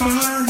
far